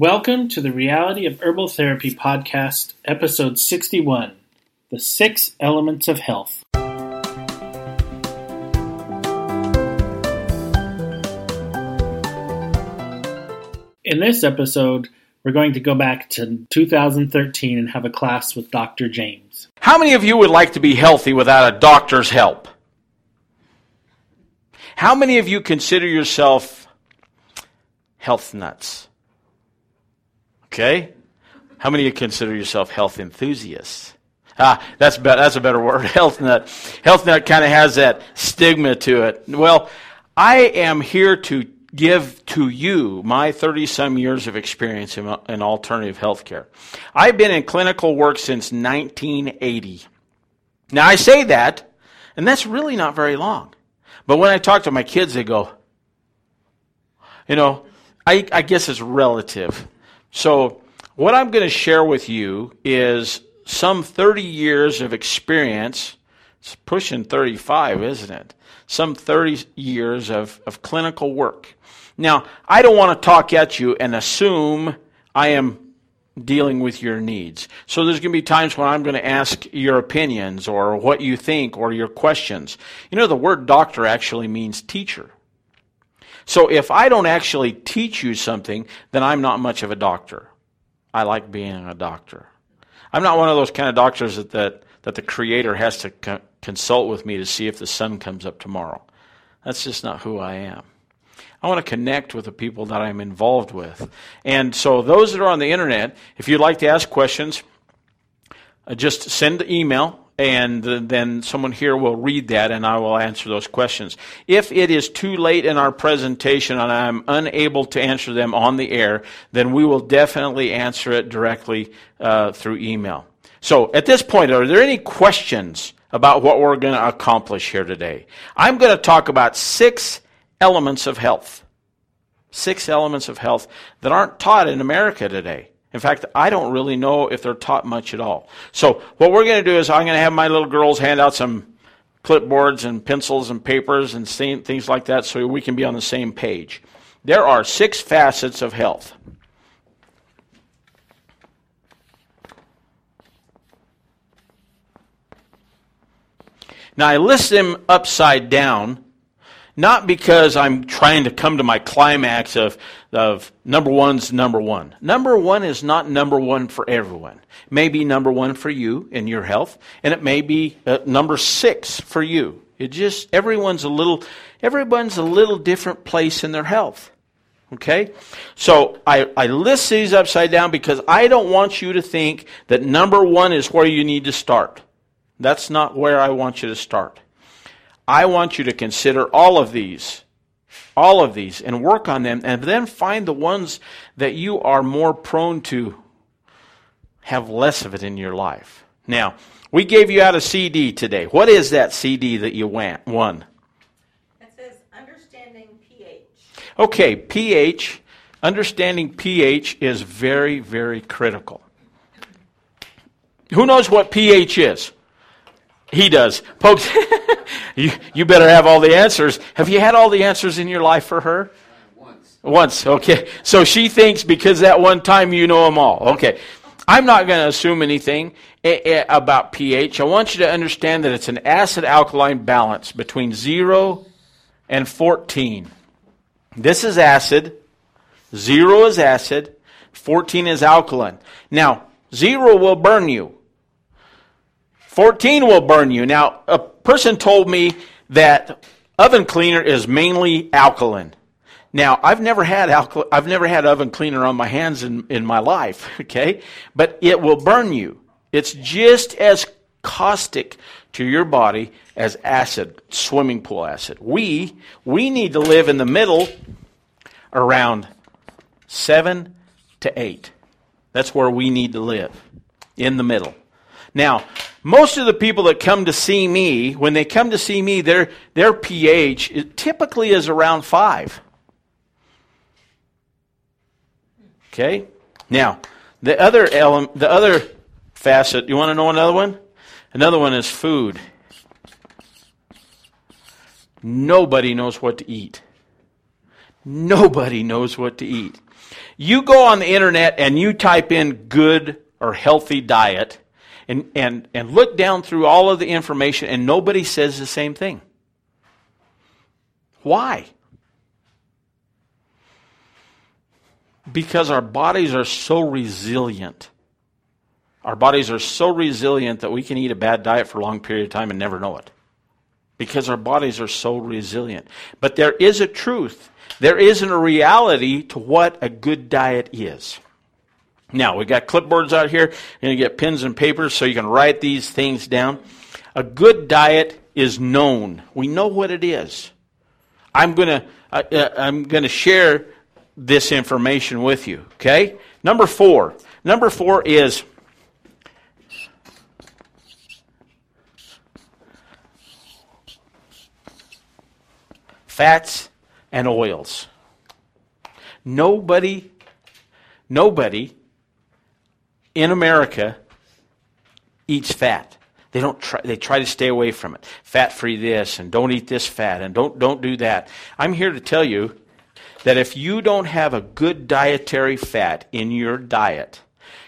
Welcome to the Reality of Herbal Therapy podcast, episode 61 The Six Elements of Health. In this episode, we're going to go back to 2013 and have a class with Dr. James. How many of you would like to be healthy without a doctor's help? How many of you consider yourself health nuts? Okay? How many of you consider yourself health enthusiasts? Ah, that's be- that's a better word. Health nut. Health nut kind of has that stigma to it. Well, I am here to give to you my 30 some years of experience in, in alternative healthcare. I've been in clinical work since 1980. Now I say that, and that's really not very long. But when I talk to my kids, they go, you know, I, I guess it's relative. So, what I'm going to share with you is some 30 years of experience. It's pushing 35, isn't it? Some 30 years of, of clinical work. Now, I don't want to talk at you and assume I am dealing with your needs. So there's going to be times when I'm going to ask your opinions or what you think or your questions. You know, the word doctor actually means teacher. So if I don't actually teach you something, then I'm not much of a doctor. I like being a doctor. I'm not one of those kind of doctors that, that, that the Creator has to co- consult with me to see if the sun comes up tomorrow. That's just not who I am. I want to connect with the people that I'm involved with. And so, those that are on the internet, if you'd like to ask questions, uh, just send an email and then someone here will read that and I will answer those questions. If it is too late in our presentation and I'm unable to answer them on the air, then we will definitely answer it directly uh, through email. So at this point, are there any questions about what we're going to accomplish here today? I'm going to talk about six elements of health. Six elements of health that aren't taught in America today. In fact, I don't really know if they're taught much at all. So, what we're going to do is I'm going to have my little girls hand out some clipboards and pencils and papers and things like that so we can be on the same page. There are six facets of health. Now, I list them upside down not because I'm trying to come to my climax of, of number one's number one. Number one is not number one for everyone. It may be number one for you in your health, and it may be uh, number six for you. It just everyone's a little everyone's a little different place in their health. Okay? So I, I list these upside down because I don't want you to think that number one is where you need to start. That's not where I want you to start. I want you to consider all of these, all of these, and work on them, and then find the ones that you are more prone to have less of it in your life. Now, we gave you out a CD today. What is that CD that you won? It says Understanding pH. Okay, pH, understanding pH is very, very critical. Who knows what pH is? He does. Folks, you, you better have all the answers. Have you had all the answers in your life for her? Once. Once, okay. So she thinks because that one time you know them all. Okay. I'm not going to assume anything eh, eh, about pH. I want you to understand that it's an acid alkaline balance between 0 and 14. This is acid, 0 is acid, 14 is alkaline. Now, 0 will burn you. 14 will burn you. Now, a person told me that oven cleaner is mainly alkaline. Now, I've never had alkal- I've never had oven cleaner on my hands in, in my life, okay? But it will burn you. It's just as caustic to your body as acid, swimming pool acid. We we need to live in the middle around 7 to 8. That's where we need to live. In the middle. Now, most of the people that come to see me, when they come to see me, their, their pH typically is around 5. Okay? Now, the other element, the other facet, you want to know another one? Another one is food. Nobody knows what to eat. Nobody knows what to eat. You go on the internet and you type in good or healthy diet and, and, and look down through all of the information and nobody says the same thing. Why? Because our bodies are so resilient. Our bodies are so resilient that we can eat a bad diet for a long period of time and never know it. Because our bodies are so resilient. But there is a truth. There isn't a reality to what a good diet is. Now, we've got clipboards out here. You're going to get pens and papers so you can write these things down. A good diet is known. We know what it is. I'm going to, uh, I'm going to share this information with you. Okay? Number four. Number four is fats and oils. Nobody, nobody in America eats fat. They don't try, they try to stay away from it. Fat free this and don't eat this fat and don't don't do that. I'm here to tell you that if you don't have a good dietary fat in your diet,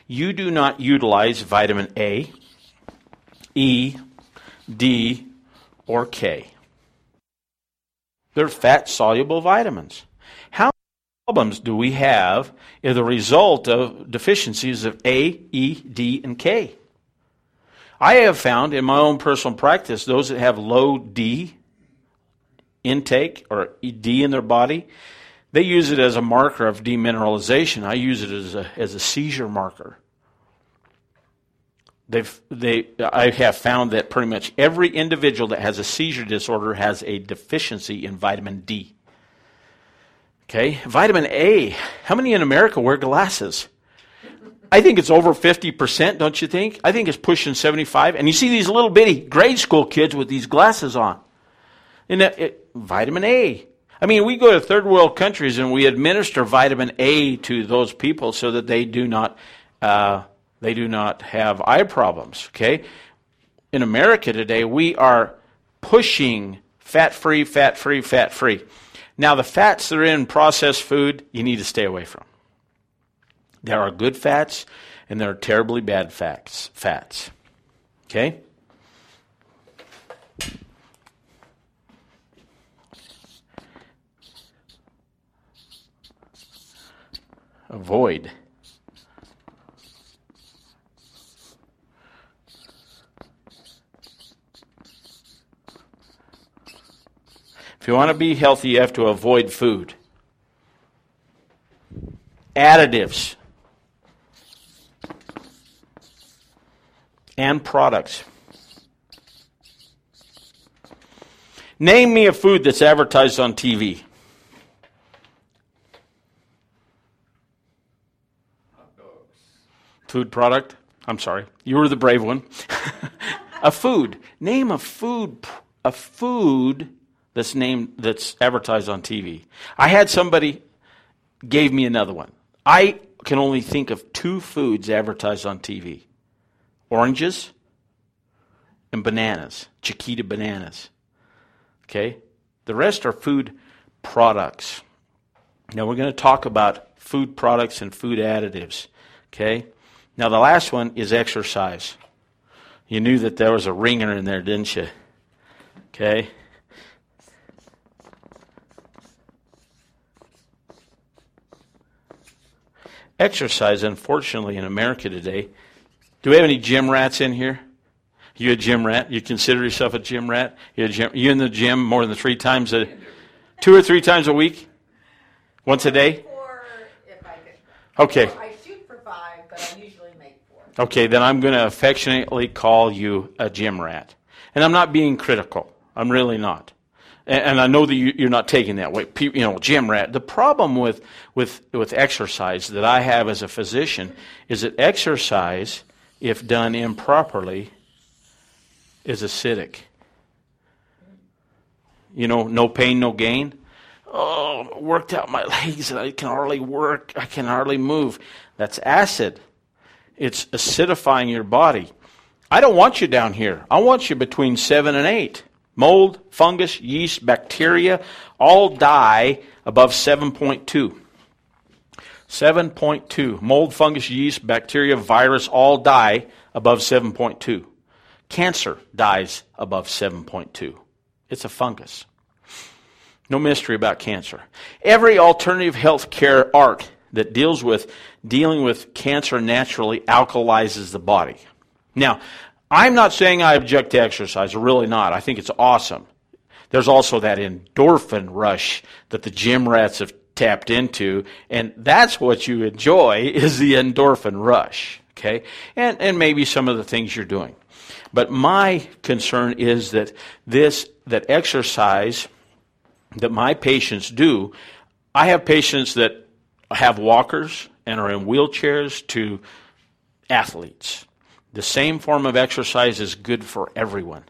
you do not utilize vitamin A, E, D, or K. They're fat soluble vitamins. Problems do we have as a result of deficiencies of A, E, D, and K? I have found in my own personal practice those that have low D intake or D in their body, they use it as a marker of demineralization. I use it as a, as a seizure marker. They've, they, I have found that pretty much every individual that has a seizure disorder has a deficiency in vitamin D. Okay, vitamin A. How many in America wear glasses? I think it's over 50%, don't you think? I think it's pushing 75. And you see these little bitty grade school kids with these glasses on. And it, it, vitamin A. I mean, we go to third world countries and we administer vitamin A to those people so that they do not uh, they do not have eye problems. Okay, in America today, we are pushing fat free, fat free, fat free. Now, the fats that are in processed food, you need to stay away from. There are good fats and there are terribly bad fats. Fats. Okay? Avoid. If you want to be healthy, you have to avoid food. Additives and products. Name me a food that's advertised on TV. Food product? I'm sorry. You were the brave one. a food. Name a food a food that's named that's advertised on TV. I had somebody gave me another one. I can only think of two foods advertised on TV. Oranges and bananas, Chiquita bananas. Okay? The rest are food products. Now we're going to talk about food products and food additives. Okay? Now the last one is exercise. You knew that there was a ringer in there, didn't you? Okay? Exercise, unfortunately, in America today. Do we have any gym rats in here? You a gym rat? You consider yourself a gym rat? You, a gym, you in the gym more than three times a, two or three times a week? Once a day? Four, if I could. Okay. I shoot for five, but I usually make four. Okay, then I'm going to affectionately call you a gym rat. And I'm not being critical. I'm really not. And, I know that you, you're not taking that way. You know, gym rat. The problem with, with, with exercise that I have as a physician is that exercise, if done improperly, is acidic. You know, no pain, no gain. Oh, worked out my legs and I can hardly work. I can hardly move. That's acid. It's acidifying your body. I don't want you down here. I want you between seven and eight. Mold, fungus, yeast, bacteria all die above 7.2. 7.2. Mold, fungus, yeast, bacteria, virus all die above 7.2. Cancer dies above 7.2. It's a fungus. No mystery about cancer. Every alternative health care art that deals with dealing with cancer naturally alkalizes the body. Now, I'm not saying I object to exercise, really not. I think it's awesome. There's also that endorphin rush that the gym rats have tapped into, and that's what you enjoy is the endorphin rush. Okay? And and maybe some of the things you're doing. But my concern is that this that exercise that my patients do, I have patients that have walkers and are in wheelchairs to athletes. The same form of exercise is good for everyone.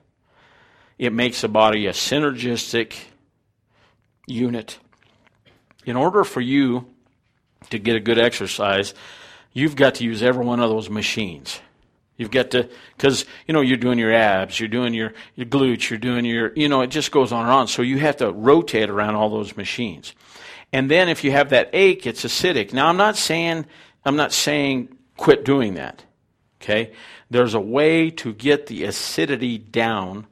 It makes the body a synergistic unit. In order for you to get a good exercise, you've got to use every one of those machines. You've got to, because, you know, you're doing your abs, you're doing your, your glutes, you're doing your, you know, it just goes on and on. So you have to rotate around all those machines. And then if you have that ache, it's acidic. Now, I'm not saying, I'm not saying quit doing that. Okay? There's a way to get the acidity down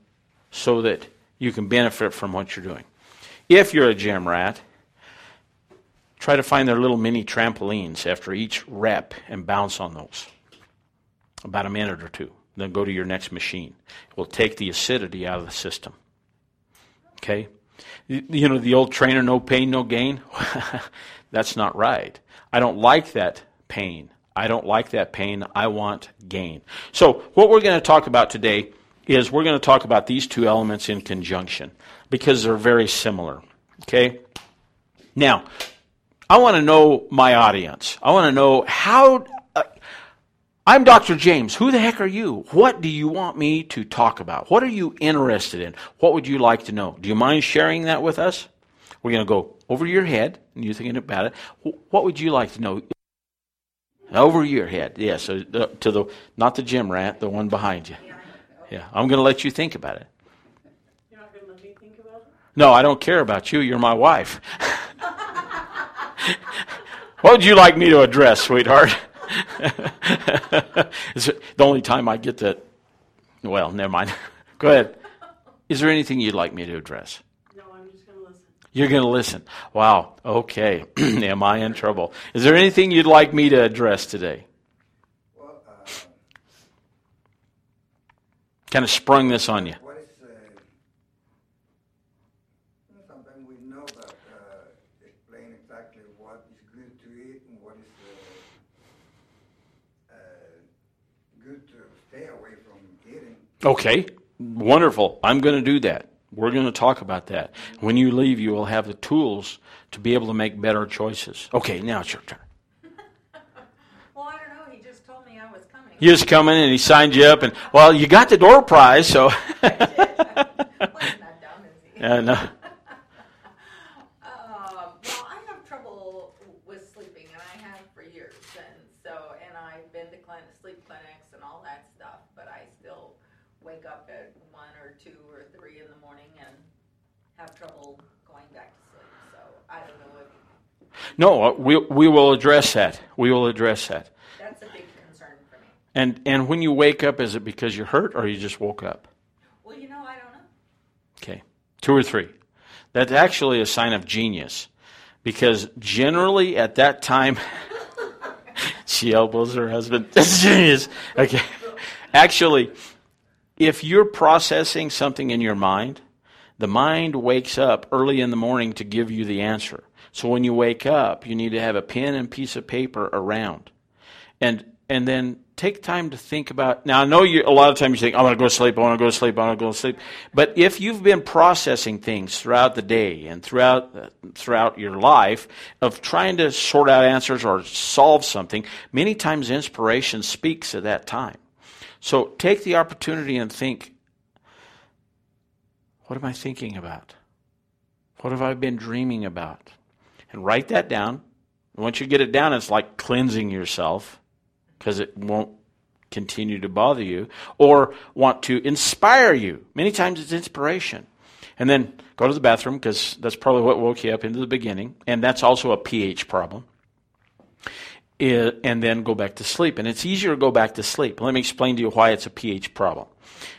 so that you can benefit from what you're doing. If you're a gym rat, try to find their little mini trampolines after each rep and bounce on those about a minute or two. Then go to your next machine. It will take the acidity out of the system. Okay? You know, the old trainer, no pain, no gain? That's not right. I don't like that pain. I don't like that pain. I want gain. So, what we're going to talk about today is we're going to talk about these two elements in conjunction because they're very similar. Okay? Now, I want to know my audience. I want to know how uh, I'm Dr. James. Who the heck are you? What do you want me to talk about? What are you interested in? What would you like to know? Do you mind sharing that with us? We're going to go over your head, and you're thinking about it. What would you like to know? Over your head, yes. Yeah, so to the not the gym rat, the one behind you. Yeah, I'm going to let you think about it. You're not going to let me think about it. No, I don't care about you. You're my wife. what would you like me to address, sweetheart? it's the only time I get that. Well, never mind. Go ahead. Is there anything you'd like me to address? No, I'm just going to listen. You're going to listen. Wow. Okay. Am I in trouble? Is there anything you'd like me to address today? Well, uh, kind of sprung this on you. what is, sometimes we know, but explain exactly what is good to eat and what is good to stay away from. Okay. Wonderful. I'm going to do that. We're going to talk about that. When you leave, you will have the tools to be able to make better choices. Okay, now it's your turn. Well, I don't know. He just told me I was coming. He was coming and he signed you up, and well, you got the door prize, so. well, he's not dumb, is he? yeah, no. Um, well, I have trouble with sleeping, and I have for years, and so, and I've been to clin- sleep clinics and all that stuff, but I still wake up at one or two or three in the morning and have trouble going back to sleep. So I don't know if No, uh, we, we will address that. We will address that. that's a big concern for me. And, and when you wake up, is it because you're hurt or you just woke up? Well, you know, I don't know. Okay. Two or three. That's actually a sign of genius. Because generally at that time, she elbows her husband. That's genius. Okay. Actually, if you're processing something in your mind, the mind wakes up early in the morning to give you the answer. So when you wake up, you need to have a pen and piece of paper around. And and then take time to think about now I know you a lot of times you think, I want to go to sleep, I want to go to sleep, I want to go to sleep. But if you've been processing things throughout the day and throughout uh, throughout your life of trying to sort out answers or solve something, many times inspiration speaks at that time. So take the opportunity and think what am I thinking about? What have I been dreaming about? And write that down. Once you get it down, it's like cleansing yourself because it won't continue to bother you or want to inspire you. Many times it's inspiration. And then go to the bathroom because that's probably what woke you up into the beginning. And that's also a pH problem. i- and then go back to sleep. And it's easier to go back to sleep. Let me explain to you why it's a pH problem.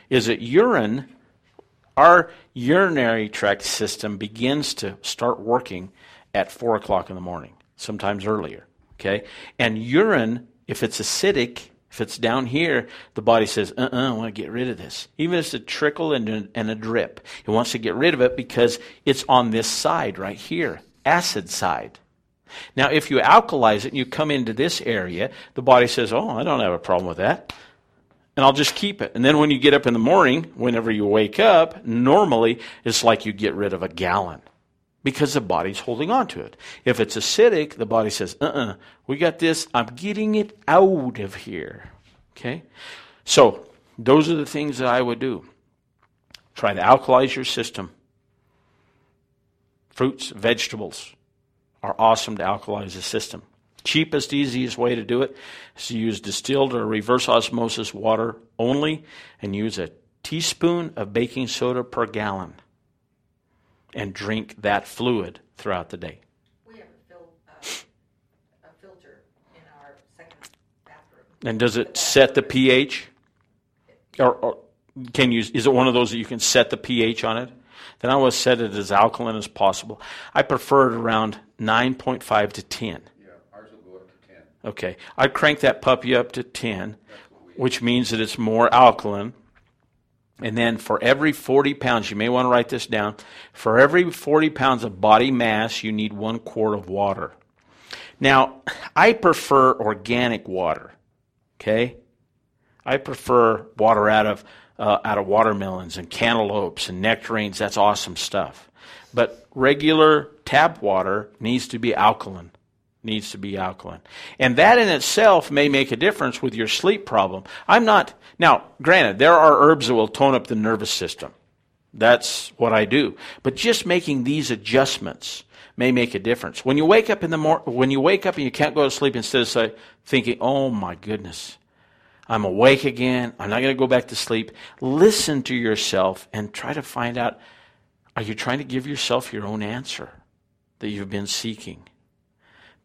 Is that urine, our urinary tract system begins to start working at 4 o'clock in the morning, sometimes earlier. Okay? And urine, if it's acidic, if it's down here, the body says, uh uh I want to get rid of this. Even if it's a trickle and and a drip, it wants to get rid of it because it's on this side right here, acid side. Now, if you alkalize it and you come into this area, the body says, Oh, I don't have a problem with that. And I'll just keep it. And then when you get up in the morning, whenever you wake up, normally it's like you get rid of a gallon because the body's holding on to it. If it's acidic, the body says, uh uh we got this. I'm getting it out of here. Okay? So, those are the things that I would do. Try to alkalize your system. Fruits, vegetables are awesome to alkalize the system. Cheapest, easiest way to do it is to use distilled or reverse osmosis water only and use a teaspoon of baking soda per gallon and drink that fluid throughout the day. We have a, fil- uh, a filter in our second bathroom. And does it set the pH? Or, or can you? Is it one of those that you can set the pH on it? Then I always set it as alkaline as possible. I prefer it around 9.5 to 10. Yeah, ours will go up to ten. Okay, I'd crank that puppy up to 10, which means that it's more alkaline. And then for every 40 pounds, you may want to write this down. For every 40 pounds of body mass, you need one quart of water. Now, I prefer organic water. Okay? I prefer water out of uh, out of watermelons and cantaloupes and nectarines. That's awesome stuff. But regular tap water needs to be alkaline. Needs to be alkaline. And that in itself may make a difference with your sleep problem. I'm not, now, granted, there are herbs that will tone up the nervous system. That's what I do. But just making these adjustments may make a difference. When you wake up in the mor- when you wake up and you can't go to sleep, instead of say, thinking, "Oh my goodness, I'm awake again. I'm not going to go back to sleep." Listen to yourself and try to find out: Are you trying to give yourself your own answer that you've been seeking?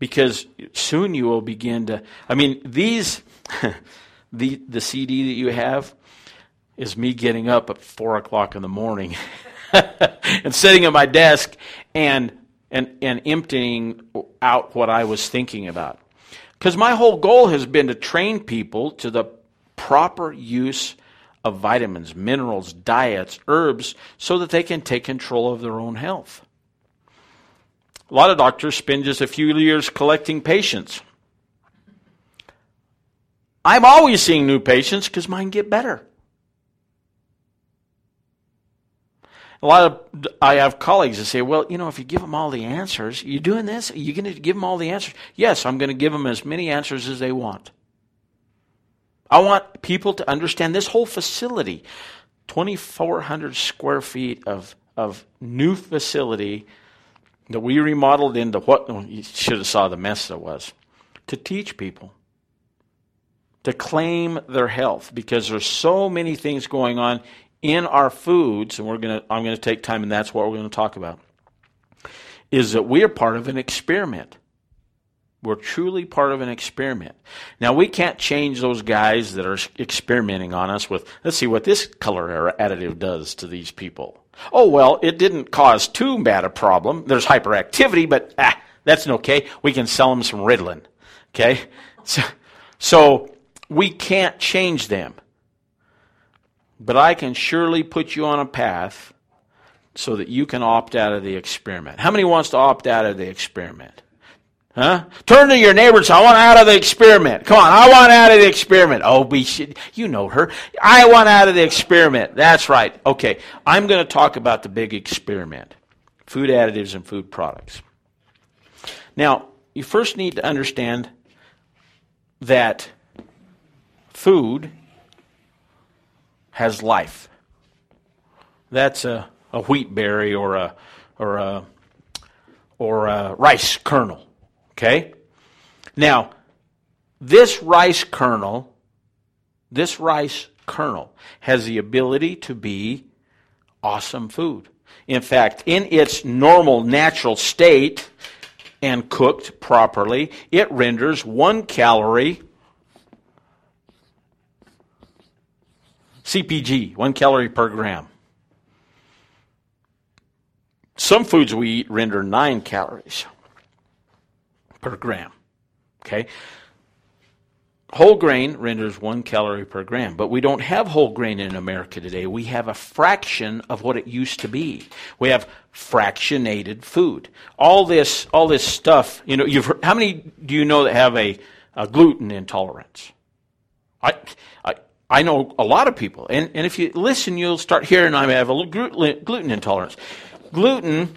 Because soon you will begin to. I mean, these, the the CD that you have is me getting up at four o'clock in the morning and sitting at my desk and and and emptying out what I was thinking about. Because my whole goal has been to train people to the proper use of vitamins, minerals, diets, herbs, so that they can take control of their own health. A lot of doctors spend just a few years collecting patients. I'm always seeing new patients because mine get better. A lot of I have colleagues that say, "Well, you know, if you give them all the answers, you're doing this? You're you going to give them all the answers?" Yes, I'm going to give them as many answers as they want. I want people to understand this whole facility, 2,400 square feet of of new facility that we remodeled into what you should have saw the mess that was to teach people to claim their health because there's so many things going on in our foods, and we're gonna I'm gonna take time and that's what we're gonna talk about, is that we are part of an experiment. We're truly part of an experiment. Now we can't change those guys that are experimenting on us with let's see what this color additive does to these people. Oh well, it didn't cause too bad a problem. There's hyperactivity, but ah, that's okay. We can sell them some Ritalin. Okay? So, so we can't change them. But I can surely put you on a path so that you can opt out of the experiment. How many wants to opt out of the experiment? Huh? Turn to your neighbor and say, I want out of the experiment. Come on, I want out of the experiment. Oh, should, you know her. I want out of the experiment. That's right. Okay, I'm going to talk about the big experiment food additives and food products. Now, you first need to understand that food has life. That's a, a wheat berry or a or a or a rice kernel. Okay? Now, this rice kernel, this rice kernel has the ability to be awesome food. In fact, in its normal natural state, and cooked properly, it renders one calorie CPG, one calorie per gram. Some foods we eat render nine calories per gram. Okay? Whole grain renders one calorie per gram, but we don't have whole grain in America today. We have a fraction of what it used to be. We have fractionated food. All this, all this stuff. You know, you've how many do you know that have a, a gluten intolerance? I, I, I know a lot of people, and, and if you listen, you'll start hearing I have a gluten intolerance. Gluten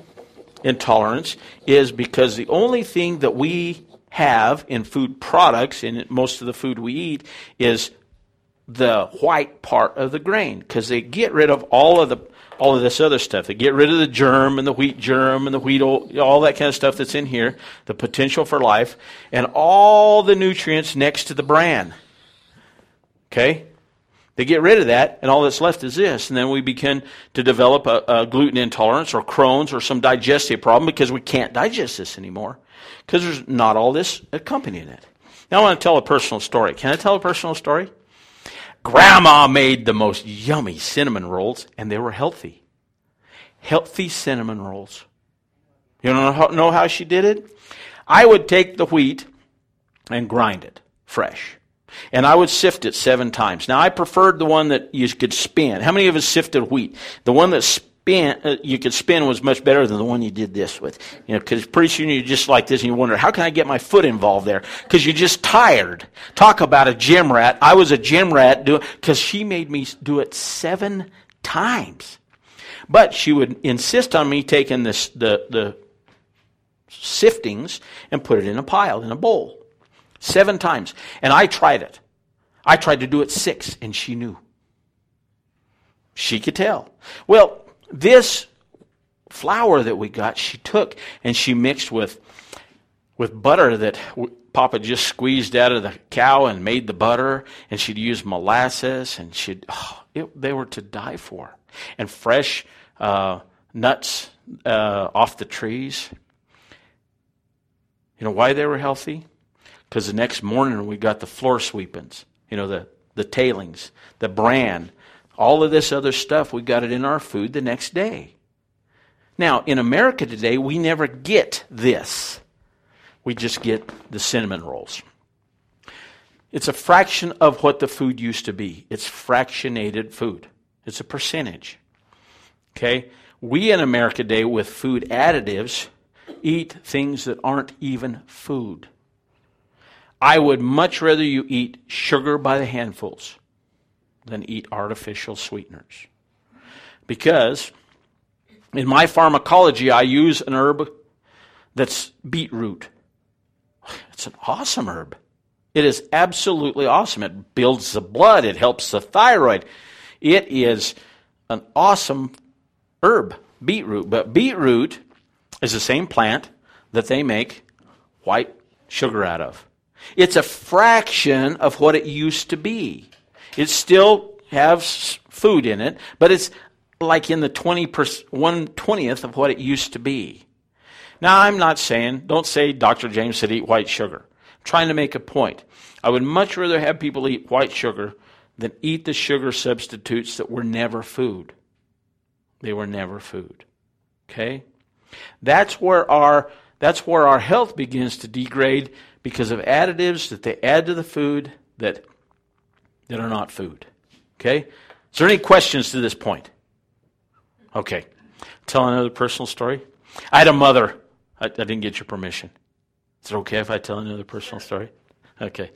intolerance is because the only thing that we have in food products, in most of the food we eat, is the white part of the grain because they get rid of all of the all of this other stuff. They get rid of the germ and the wheat germ and the wheat all that kind of stuff that's in here, the potential for life, and all the nutrients next to the bran. Okay? They get rid of that, and all that's left is this. And then we begin to develop a, a gluten intolerance or Crohn's or some digestive problem because we can't digest this anymore because there's not all this accompanying it. Now I want to tell a personal story. Can I tell a personal story? Grandma made the most yummy cinnamon rolls, and they were healthy. Healthy cinnamon rolls. You don't know how she did it? I would take the wheat and grind it fresh. And I would sift it seven times. Now, I preferred the one that you could spin. How many of us sifted wheat? The one that spin, uh, you could spin was much better than the one you did this with. You know, because pretty soon you're just like this and you wonder, how can I get my foot involved there? Because you're just tired. Talk about a gym rat. I was a gym rat because she made me do it seven times. But she would insist on me taking this, the, the siftings and put it in a pile, in a bowl. Seven times. And I tried it. I tried to do it six, and she knew. She could tell. Well, this flour that we got, she took and she mixed with with butter that Papa just squeezed out of the cow and made the butter, and she'd use molasses, and she'd oh, it, they were to die for, and fresh uh, nuts uh, off the trees. You know why they were healthy? Because the next morning we got the floor sweepings, you know, the, the tailings, the bran, all of this other stuff, we got it in our food the next day. Now, in America today, we never get this. We just get the cinnamon rolls. It's a fraction of what the food used to be. It's fractionated food. It's a percentage. Okay? We in America today, with food additives, eat things that aren't even food. I would much rather you eat sugar by the handfuls than eat artificial sweeteners. Because in my pharmacology, I use an herb that's beetroot. It's an awesome herb. It is absolutely awesome. It builds the blood, it helps the thyroid. It is an awesome herb, beetroot. But beetroot is the same plant that they make white sugar out of. It's a fraction of what it used to be. It still has food in it, but it's like in the 20 one twentieth of what it used to be. Now, I'm not saying, don't say Dr. James said eat white sugar. I'm trying to make a point. I would much rather have people eat white sugar than eat the sugar substitutes that were never food. They were never food. Okay? That's where our that's where our health begins to degrade because of additives that they add to the food that, that are not food. Okay? Is there any questions to this point? Okay. Tell another personal story. I had a mother. I, I didn't get your permission. Is it okay if I tell another personal story? Okay.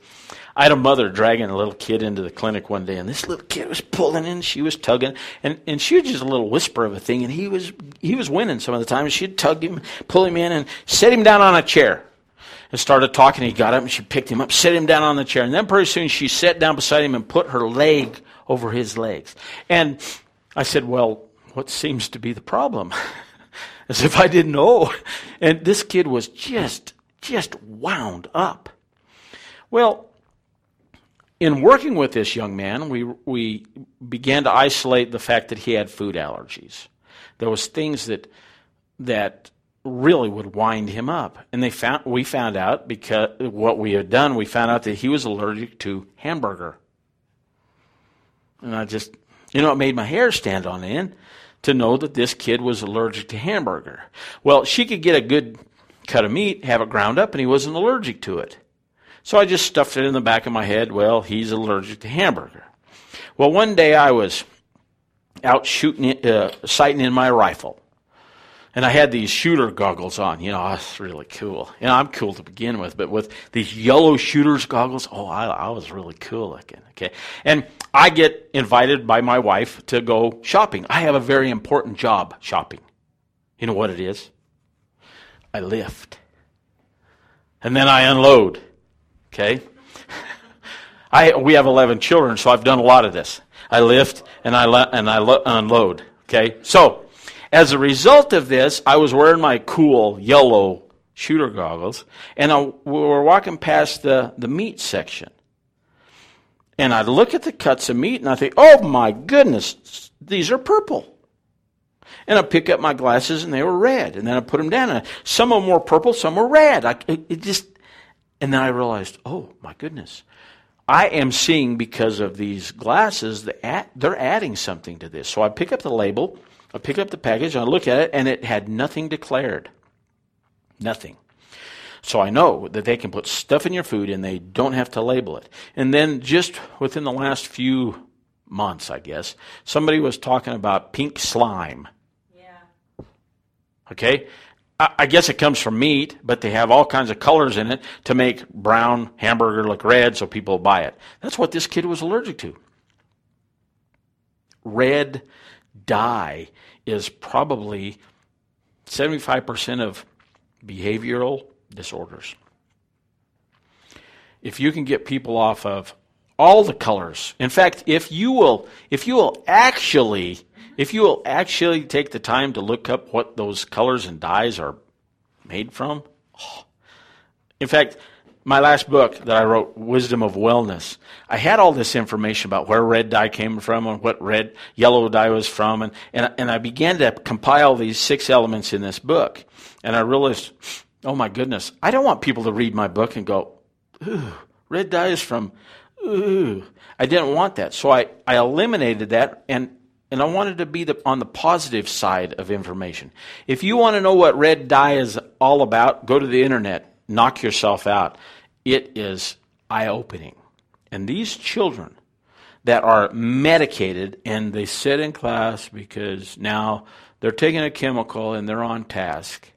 I had a mother dragging a little kid into the clinic one day, and this little kid was pulling in, she was tugging, and, and she was just a little whisper of a thing, and he was he was winning some of the time. She'd tug him, pull him in, and set him down on a chair and started talking. He got up and she picked him up, set him down on the chair. And then pretty soon she sat down beside him and put her leg over his legs. And I said, Well, what seems to be the problem? As if I didn't know. And this kid was just, just wound up. Well, in working with this young man, we, we began to isolate the fact that he had food allergies. There was things that, that really would wind him up. And they found we found out because what we had done, we found out that he was allergic to hamburger. And I just, you know, it made my hair stand on end to know that this kid was allergic to hamburger. Well, she could get a good cut of meat, have it ground up, and he wasn't allergic to it. So I just stuffed it in the back of my head. Well, he's allergic to hamburger. Well, one day I was out shooting, uh, sighting in my rifle. And I had these shooter goggles on. You know, that's really cool. You know, I'm cool to begin with, but with these yellow shooters goggles, oh, I, I was really cool looking. Okay. And I get invited by my wife to go shopping. I have a very important job shopping. You know what it is? I lift. And then I unload. Okay? I, we have 11 children, so I've done a lot of this. I lift and I, and I lo- unload. Okay? So, as a result of this, I was wearing my cool yellow shooter goggles, and I, we were walking past the, the meat section. And I look at the cuts of meat and I think, oh my goodness, these are purple. And I pick up my glasses and they were red. And then I put them down. And some of them were purple, some were red. I, it, it just, and then I realized, oh my goodness. I am seeing because of these glasses, that they're adding something to this. So I pick up the label, I pick up the package, I look at it, and it had nothing declared. Nothing. So I know that they can put stuff in your food and they don't have to label it. And then just within the last few months, I guess, somebody was talking about pink slime. Yeah. Okay? I, I guess it comes from meat, but they have all kinds of colors in it to make brown hamburger look red so people buy it. That's what this kid was allergic to. Red dye is probably 75% of behavioral disorders. If you can get people off of all the colors. In fact, if you will if you will actually if you will actually take the time to look up what those colors and dyes are made from, oh. in fact, my last book that I wrote, Wisdom of Wellness, I had all this information about where red dye came from and what red yellow dye was from, and, and, and I began to compile these six elements in this book. And I realized, oh my goodness, I don't want people to read my book and go, ooh, red dye is from, ooh. I didn't want that. So I, I eliminated that and and I wanted to be the, on the positive side of information. If you want to know what red dye is all about, go to the internet, knock yourself out. It is eye opening. And these children that are medicated and they sit in class because now they're taking a chemical and they're on task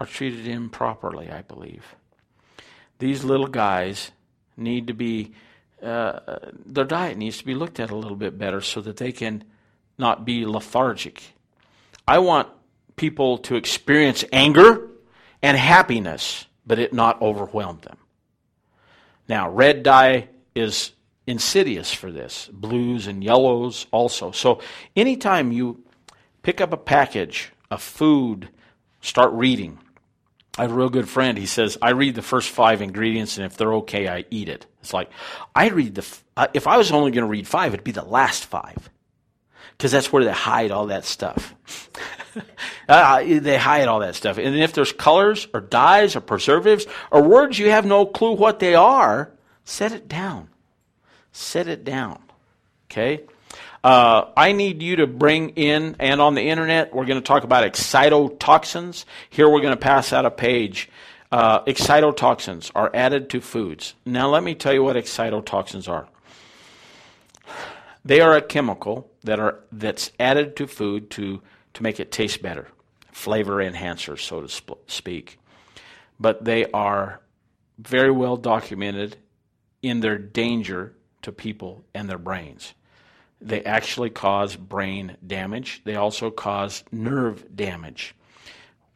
are treated improperly, I believe. These little guys need to be, uh, their diet needs to be looked at a little bit better so that they can not be lethargic. I want people to experience anger and happiness, but it not overwhelm them. Now, red dye is insidious for this, blues and yellows also. So, anytime you pick up a package of food, start reading. I have a real good friend. He says, I read the first five ingredients, and if they're okay, I eat it. It's like, I read the, f- uh, if I was only going to read five, it'd be the last five. Because that's where they hide all that stuff. uh, they hide all that stuff. And if there's colors or dyes or preservatives or words you have no clue what they are, set it down. Set it down. Okay? Uh, I need you to bring in, and on the internet, we're going to talk about excitotoxins. Here we're going to pass out a page. Uh, excitotoxins are added to foods. Now, let me tell you what excitotoxins are. They are a chemical that are that's added to food to to make it taste better, flavor enhancers, so to sp- speak. But they are very well documented in their danger to people and their brains. They actually cause brain damage. They also cause nerve damage.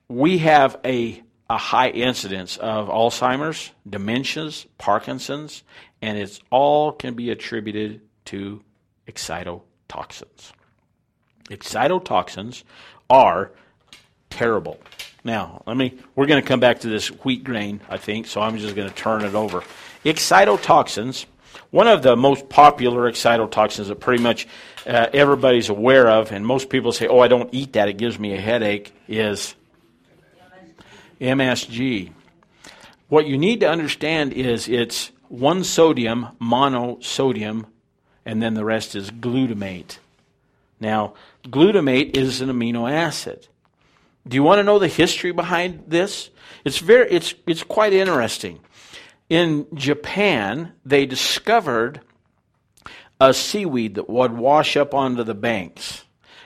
We have a, a high incidence of Alzheimer's, dementias, Parkinson's, and it's all can be attributed to excitotoxins. Excitotoxins are terrible. Now, let me we're going to come back to this wheat grain, I think, so I'm just going to turn it over. Excitotoxins one of the most popular excitotoxins that pretty much uh, everybody's aware of, and most people say, oh, I don't eat that, it gives me a headache, is MSG. What you need to understand is it's one sodium, monosodium, and then the rest is glutamate. Now, glutamate is an amino acid. Do you want to know the history behind this? It's very it's it's quite interesting. In Japan, they discovered a seaweed that would wash up onto the banks.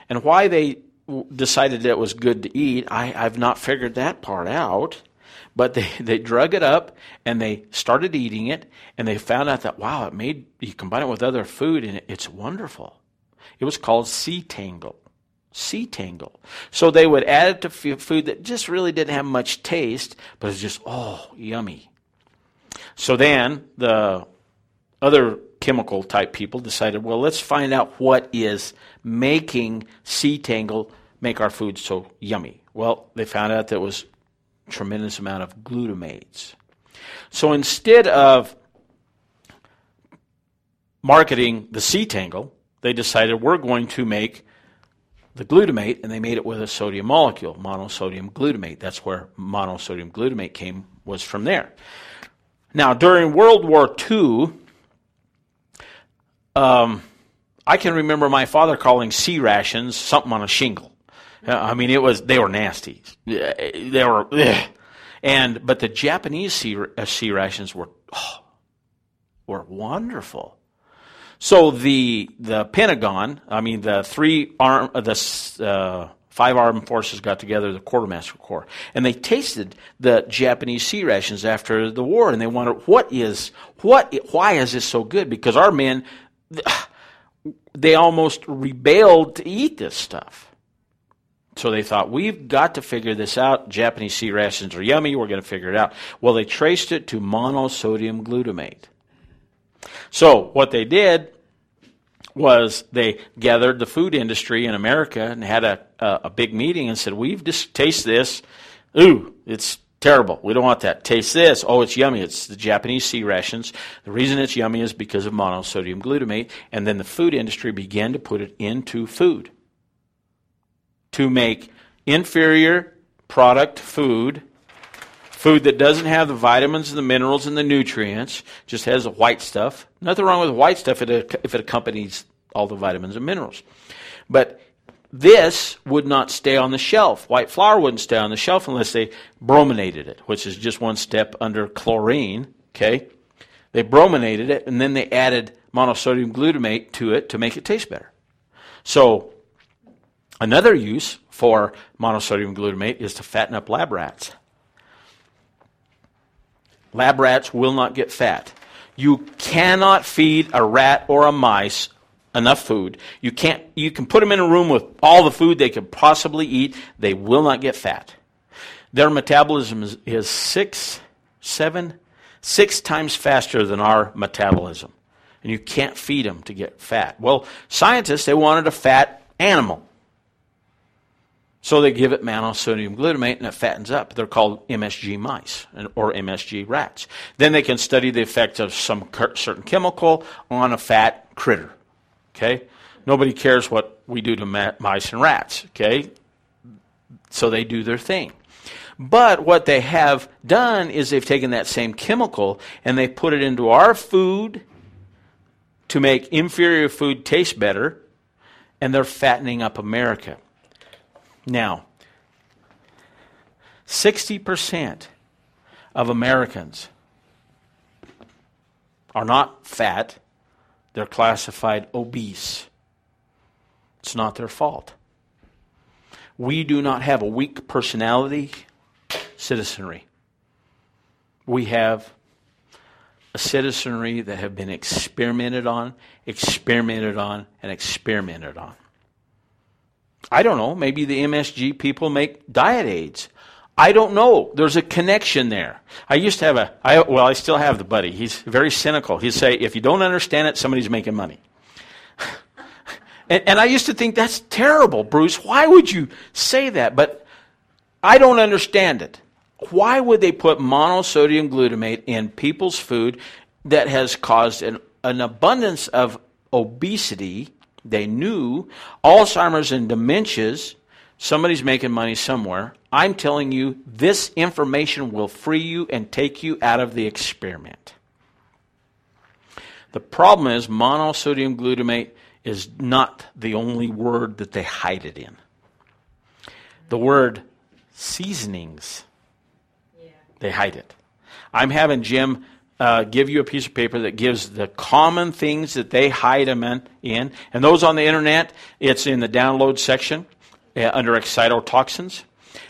And why they decided that it was good to eat, I, I've not figured that part out. But they, they drug it up and they started eating it and they found out that, wow, it made, you combine it with other food and it, it's wonderful. It was called sea tangle. Sea tangle. So they would add it to food that just really didn't have much taste, but it's just, oh, yummy. So then the other chemical type people decided, well, let's find out what is making sea tangle make our food so yummy. Well, they found out that it was tremendous amount of glutamates. So instead of marketing the sea tangle, they decided we're going to make the glutamate, and they made it with a sodium molecule, monosodium glutamate. That's where monosodium glutamate came, was from there. Now, during World War II, um, I can remember my father calling C rations something on a shingle. I mean, it was they were nasty. They were, ugh. and but the Japanese C, uh, C rations were oh, were wonderful. So the the Pentagon, I mean the three arm uh, the uh, five armed forces got together, the quartermaster corps, and they tasted the Japanese C rations after the war, and they wondered what is what why is this so good? Because our men they almost rebelled to eat this stuff. So they thought, we've got to figure this out. Japanese C rations are yummy. We're going to figure it out. Well, they traced it to monosodium glutamate. So what they did was they gathered the food industry in America and had a, a, a big meeting and said, we've just tasted this. Ooh, it's Terrible. We don't want that. Taste this. Oh, it's yummy. It's the Japanese C rations. The reason it's yummy is because of monosodium glutamate. And then the food industry began to put it into food to make inferior product food, food that doesn't have the vitamins and the minerals and the nutrients, just has the white stuff. Nothing wrong with white stuff if it accompanies all the vitamins and minerals. But this would not stay on the shelf. White flour wouldn't stay on the shelf unless they brominated it, which is just one step under chlorine. Okay? They brominated it and then they added monosodium glutamate to it to make it taste better. So, another use for monosodium glutamate is to fatten up lab rats. Lab rats will not get fat. You cannot feed a rat or a mice enough food. You can't you can put them in a room with all the food they could possibly eat. They will not get fat. Their metabolism is, is six, seven, six times faster than our metabolism. And you can't feed them to get fat. Well, scientists, they wanted a fat animal. So they give it monosodium glutamate and it fattens up. They're called MSG mice or MSG rats. Then they can study the effect of some certain chemical on a fat critter. Okay? Nobody cares what we do to mice and rats. Okay? So they do their thing. But what they have done is they've taken that same chemical and they put it into our food to make inferior food taste better, and they're fattening up America. Now, 60% of Americans are not fat, they're classified obese. It's not their fault. We do not have a weak personality citizenry. We have a citizenry that have been experimented on, experimented on, and experimented on. I don't know, maybe the MSG people make diet aids. I don't know. There's a connection there. I used to have a, I, well, I still have the buddy. He's very cynical. He'd say, if you don't understand it, somebody's making money. and, and I used to think, that's terrible, Bruce. Why would you say that? But I don't understand it. Why would they put monosodium glutamate in people's food that has caused an, an abundance of obesity? They knew Alzheimer's and dementias Somebody's making money somewhere. I'm telling you, this information will free you and take you out of the experiment. The problem is monosodium glutamate is not the only word that they hide it in. The word seasonings, Yeah. they hide it. I'm having Jim uh, give you a piece of paper that gives the common things that they hide them in, in. And those on the internet, it's in the download section uh, under excitotoxins.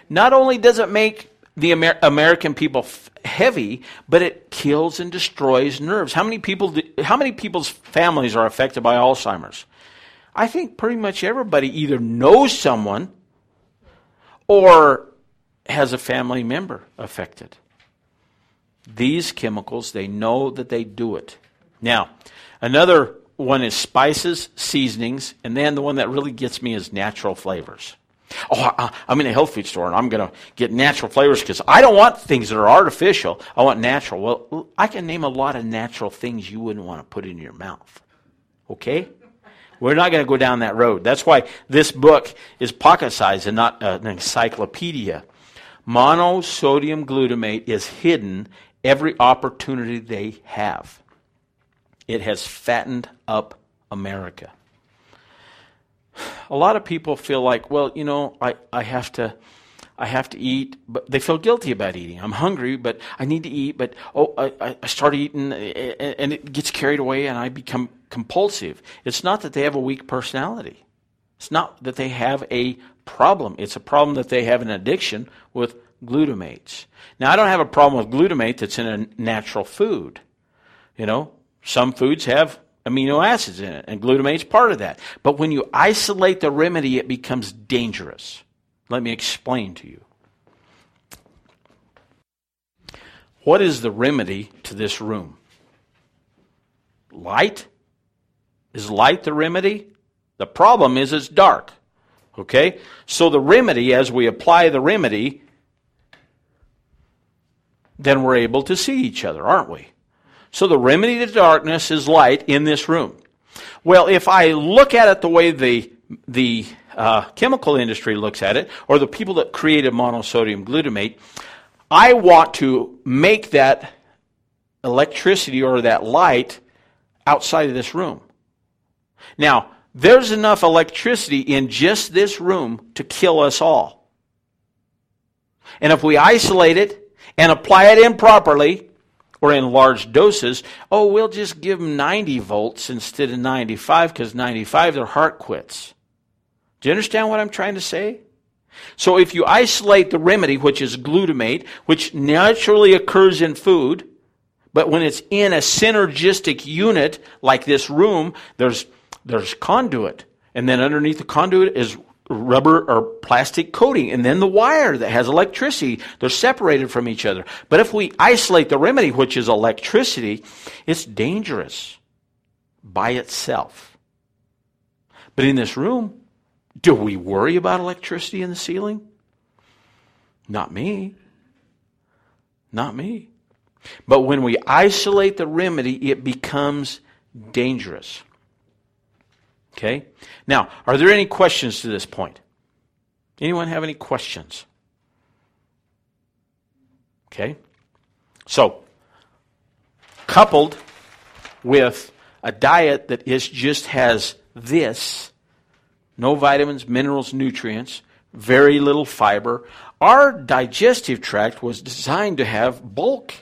Not only does it make the Amer- American people f- heavy, but it kills and destroys nerves. How many people? Do, how many people's families are affected by Alzheimer's? I think pretty much everybody either knows someone or has a family member affected. These chemicals, they know that they do it. Now, another one is spices, seasonings, and then the one that really gets me is natural flavors. Oh, I, I'm in a health food store and I'm going to get natural flavors because I don't want things that are artificial. I want natural. Well, I can name a lot of natural things you wouldn't want to put in your mouth. Okay? We're not going to go down that road. That's why this book is pocket sized and not uh, an encyclopedia. Monosodium glutamate is hidden every opportunity they have. It has fattened up America. A lot of people feel like, well, you know, I, I have to I have to eat, but they feel guilty about eating. I'm hungry, but I need to eat, but oh, I, I start eating eh, eh, and it gets carried away and I become compulsive. It's not that they have a weak personality. It's not that they have a problem. It's a problem that they have an addiction with glutamates. Now, I don't have a problem with glutamate that's in a natural food. You know, some foods have amino acids in it, and glutamate's part of that. But when you isolate the remedy, it becomes dangerous. Let me explain to you. What is the remedy to this room? Light? Is light the remedy? The problem is it's dark. Okay? So the remedy, as we apply the remedy, then we're able to see each other, aren't we? So the remedy to darkness is light in this room. Well, if I look at it the way the the uh, chemical industry looks at it, or the people that created monosodium glutamate, I want to make that electricity or that light outside of this room. Now, there's enough electricity in just this room to kill us all. And if we isolate it and apply it improperly or in large doses, oh, we'll just give them 90 volts instead of 95 because 95 their heart quits. Do you understand what I'm trying to say? So if you isolate the remedy, which is glutamate, which naturally occurs in food, but when it's in a synergistic unit like this room, there's there's conduit. And then underneath the conduit is rubber or plastic coating. And then the wire that has electricity. They're separated from each other. But if we isolate the remedy, which is electricity, it's dangerous by itself. But in this room, do we worry about electricity in the ceiling? Not me. Not me. But when we isolate the remedy, it becomes dangerous. Okay? Now, are there any questions to this point? Anyone have any questions? Okay? So, coupled with a diet that is just has this no vitamins, minerals, nutrients, very little fiber, our digestive tract was designed to have bulk.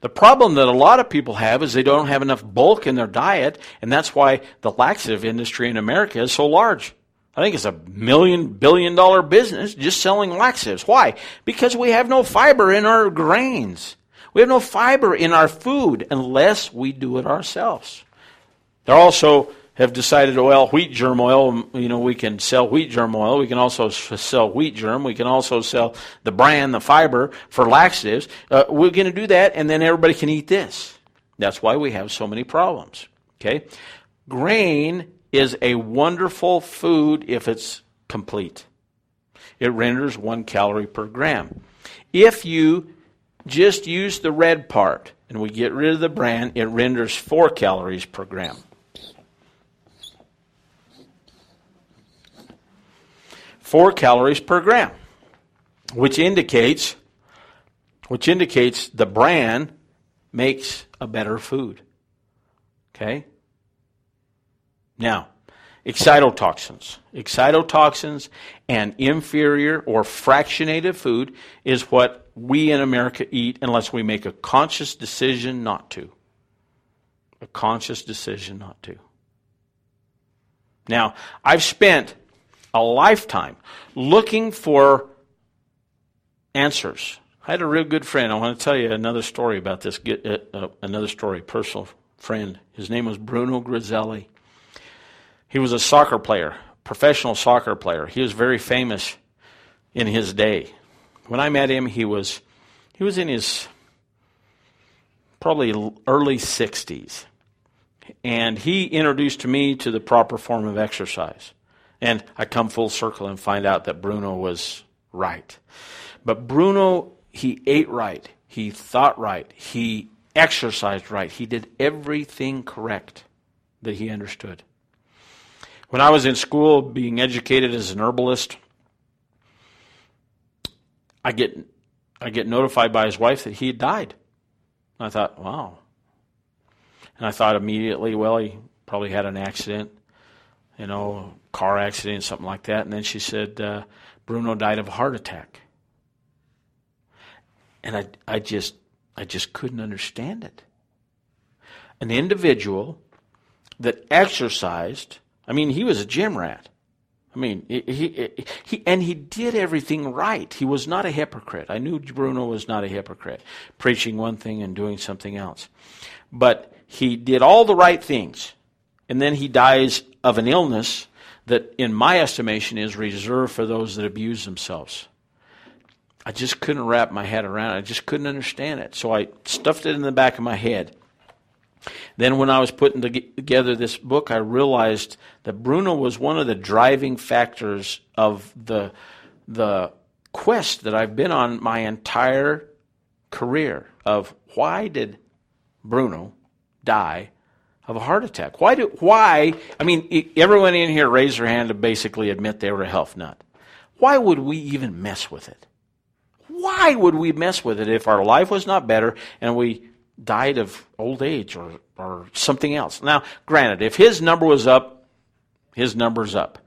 The problem that a lot of people have is they don't have enough bulk in their diet, and that's why the laxative industry in America is so large. I think it's a million billion dollar business just selling laxatives. Why? Because we have no fiber in our grains. We have no fiber in our food unless we do it ourselves. They're also have decided, well, wheat germ oil, you know, we can sell wheat germ oil. We can also sell wheat germ. We can also sell the bran, the fiber for laxatives. Uh, we're going to do that, and then everybody can eat this. That's why we have so many problems. Okay? Grain is a wonderful food if it's complete. It renders one calorie per gram. If you just use the red part and we get rid of the bran, it renders four calories per gram. 4 calories per gram, which indicates which indicates the bran makes a better food. Okay? Now, excitotoxins. Excitotoxins and inferior or fractionated food is what we in America eat unless we make a conscious decision not to. A conscious decision not to. Now, I've spent a lifetime looking for answers. I had a real good friend. I want to tell you another story about this. Get, uh, uh, another story, personal friend. His name was Bruno Griselli. He was a soccer player, professional soccer player. He was very famous in his day. When I met him, he was he was in his probably early 60s. And he introduced me to the proper form of exercise. And I come full circle and find out that Bruno was right. But Bruno, he ate right. He thought right. He exercised right. He did everything correct that he understood. When I was in school being educated as an herbalist, I get I get notified by his wife that he had died. I thought, wow. And I thought immediately, well, he probably had an accident, you know, car accident, something like that. And then she said, uh, Bruno died of a heart attack. And I, I just, I just couldn't understand it. An individual that exercised, I mean, he was a gym rat. I mean, he, he, he, and he did everything right. He was not a hypocrite. I knew Bruno was not a hypocrite, preaching one thing and doing something else. But he did all the right things, and then he dies of an illness that, in my estimation, is reserved for those that abuse themselves. I just couldn't wrap my head around it. I just couldn't understand it. So I stuffed it in the back of my head. Then, when I was putting together this book, I realized that Bruno was one of the driving factors of the, the quest that I've been on my entire career of why did Bruno die of a heart attack? Why do why? I mean, everyone in here raised their hand to basically admit they were a health nut. Why would we even mess with it? Why would we mess with it if our life was not better and we died of old age or, or something else. Now, granted, if his number was up, his number's up.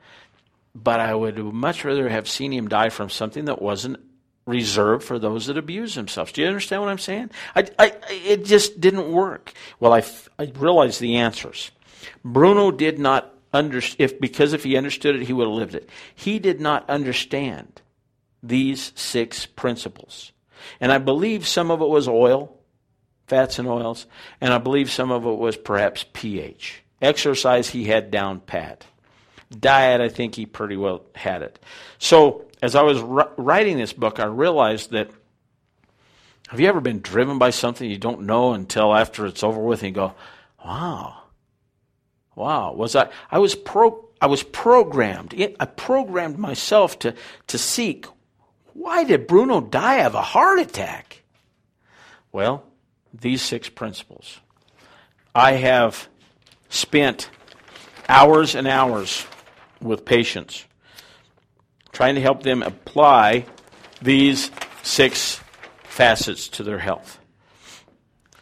But I would much rather have seen him die from something that wasn't reserved for those that abuse themselves. Do you understand what I'm saying? I, I, it just didn't work. Well, I, I realized the answers. Bruno did not understand, if, because if he understood it, he would have lived it. He did not understand these six principles. And I believe some of it was oil, fats and oils, and I believe some of it was perhaps pH. Exercise, he had down pat. Diet, I think he pretty well had it. So, as I was writing this book, I realized that have you ever been driven by something you don't know until after it's over with and you go, wow, wow, was I, I was pro, I was programmed, I programmed myself to, to seek, why did Bruno die of a heart attack? Well, these six principles. I have spent hours and hours with patients trying to help them apply these six facets to their health.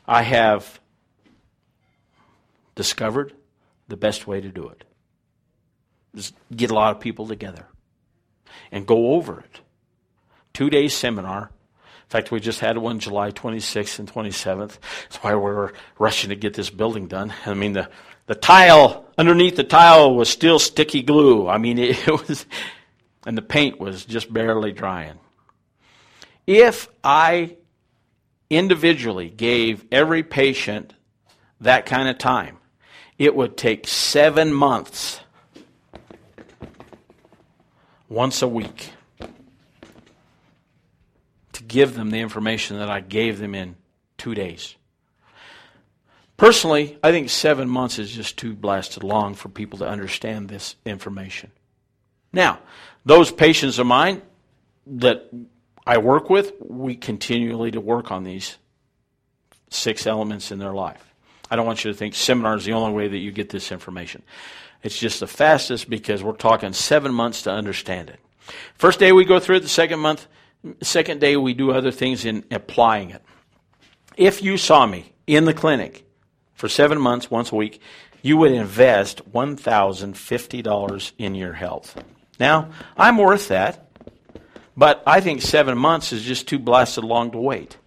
I have discovered the best way to do it is get a lot of people together and go over it. Two day seminar in fact, we just had one July 26th and 27th. That's why we were rushing to get this building done. I mean, the, the tile, underneath the tile was still sticky glue. I mean, it, it was, and the paint was just barely drying. If I individually gave every patient that kind of time, it would take seven months once a week to give them the information that I gave them in two days. Personally, I think seven months is just too blasted long for people to understand this information. Now, those patients of mine that I work with, we continually to work on these six elements in their life. I don't want you to think seminar is the only way that you get this information. It's just the fastest because we're talking seven months to understand it. First day we go through it, the second month, second day we do other things in applying it. If you saw me in the clinic for seven months, once a week, you would invest $1,050 in your health. Now, I'm worth that, but I think seven months is just too blasted long to wait.